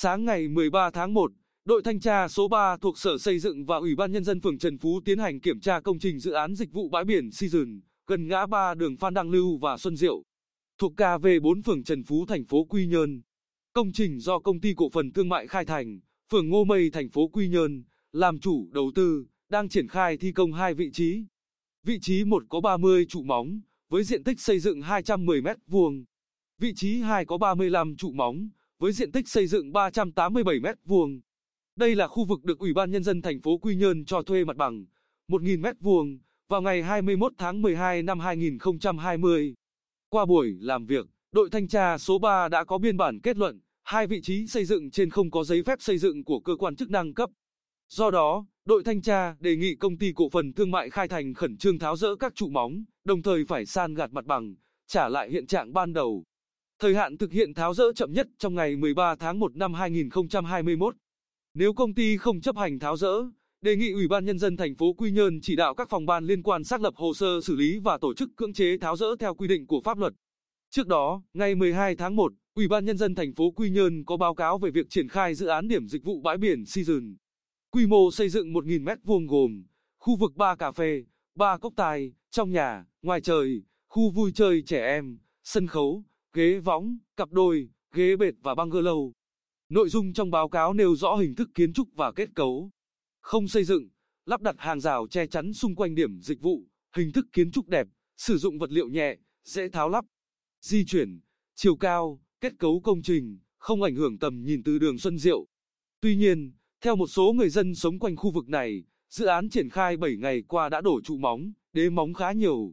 Sáng ngày 13 tháng 1, đội thanh tra số 3 thuộc Sở Xây dựng và Ủy ban Nhân dân phường Trần Phú tiến hành kiểm tra công trình dự án dịch vụ bãi biển Season, gần ngã ba đường Phan Đăng Lưu và Xuân Diệu, thuộc KV4 phường Trần Phú thành phố Quy Nhơn. Công trình do công ty cổ phần thương mại Khai Thành, phường Ngô Mây thành phố Quy Nhơn, làm chủ đầu tư, đang triển khai thi công hai vị trí. Vị trí 1 có 30 trụ móng, với diện tích xây dựng 210 m vuông. Vị trí 2 có 35 trụ móng, với diện tích xây dựng 387 m vuông. Đây là khu vực được Ủy ban Nhân dân thành phố Quy Nhơn cho thuê mặt bằng, 1.000 m vuông vào ngày 21 tháng 12 năm 2020. Qua buổi làm việc, đội thanh tra số 3 đã có biên bản kết luận, hai vị trí xây dựng trên không có giấy phép xây dựng của cơ quan chức năng cấp. Do đó, đội thanh tra đề nghị công ty cổ phần thương mại Khai Thành khẩn trương tháo rỡ các trụ móng, đồng thời phải san gạt mặt bằng, trả lại hiện trạng ban đầu. Thời hạn thực hiện tháo rỡ chậm nhất trong ngày 13 tháng 1 năm 2021. Nếu công ty không chấp hành tháo rỡ, đề nghị Ủy ban Nhân dân thành phố Quy Nhơn chỉ đạo các phòng ban liên quan xác lập hồ sơ xử lý và tổ chức cưỡng chế tháo rỡ theo quy định của pháp luật. Trước đó, ngày 12 tháng 1, Ủy ban Nhân dân thành phố Quy Nhơn có báo cáo về việc triển khai dự án điểm dịch vụ bãi biển Season. Quy mô xây dựng 1.000 m vuông gồm khu vực ba cà phê, ba cốc tài, trong nhà, ngoài trời, khu vui chơi trẻ em, sân khấu, ghế võng, cặp đôi, ghế bệt và bungalow. Nội dung trong báo cáo nêu rõ hình thức kiến trúc và kết cấu. Không xây dựng, lắp đặt hàng rào che chắn xung quanh điểm dịch vụ, hình thức kiến trúc đẹp, sử dụng vật liệu nhẹ, dễ tháo lắp. Di chuyển, chiều cao, kết cấu công trình, không ảnh hưởng tầm nhìn từ đường Xuân Diệu. Tuy nhiên, theo một số người dân sống quanh khu vực này, dự án triển khai 7 ngày qua đã đổ trụ móng, đế móng khá nhiều.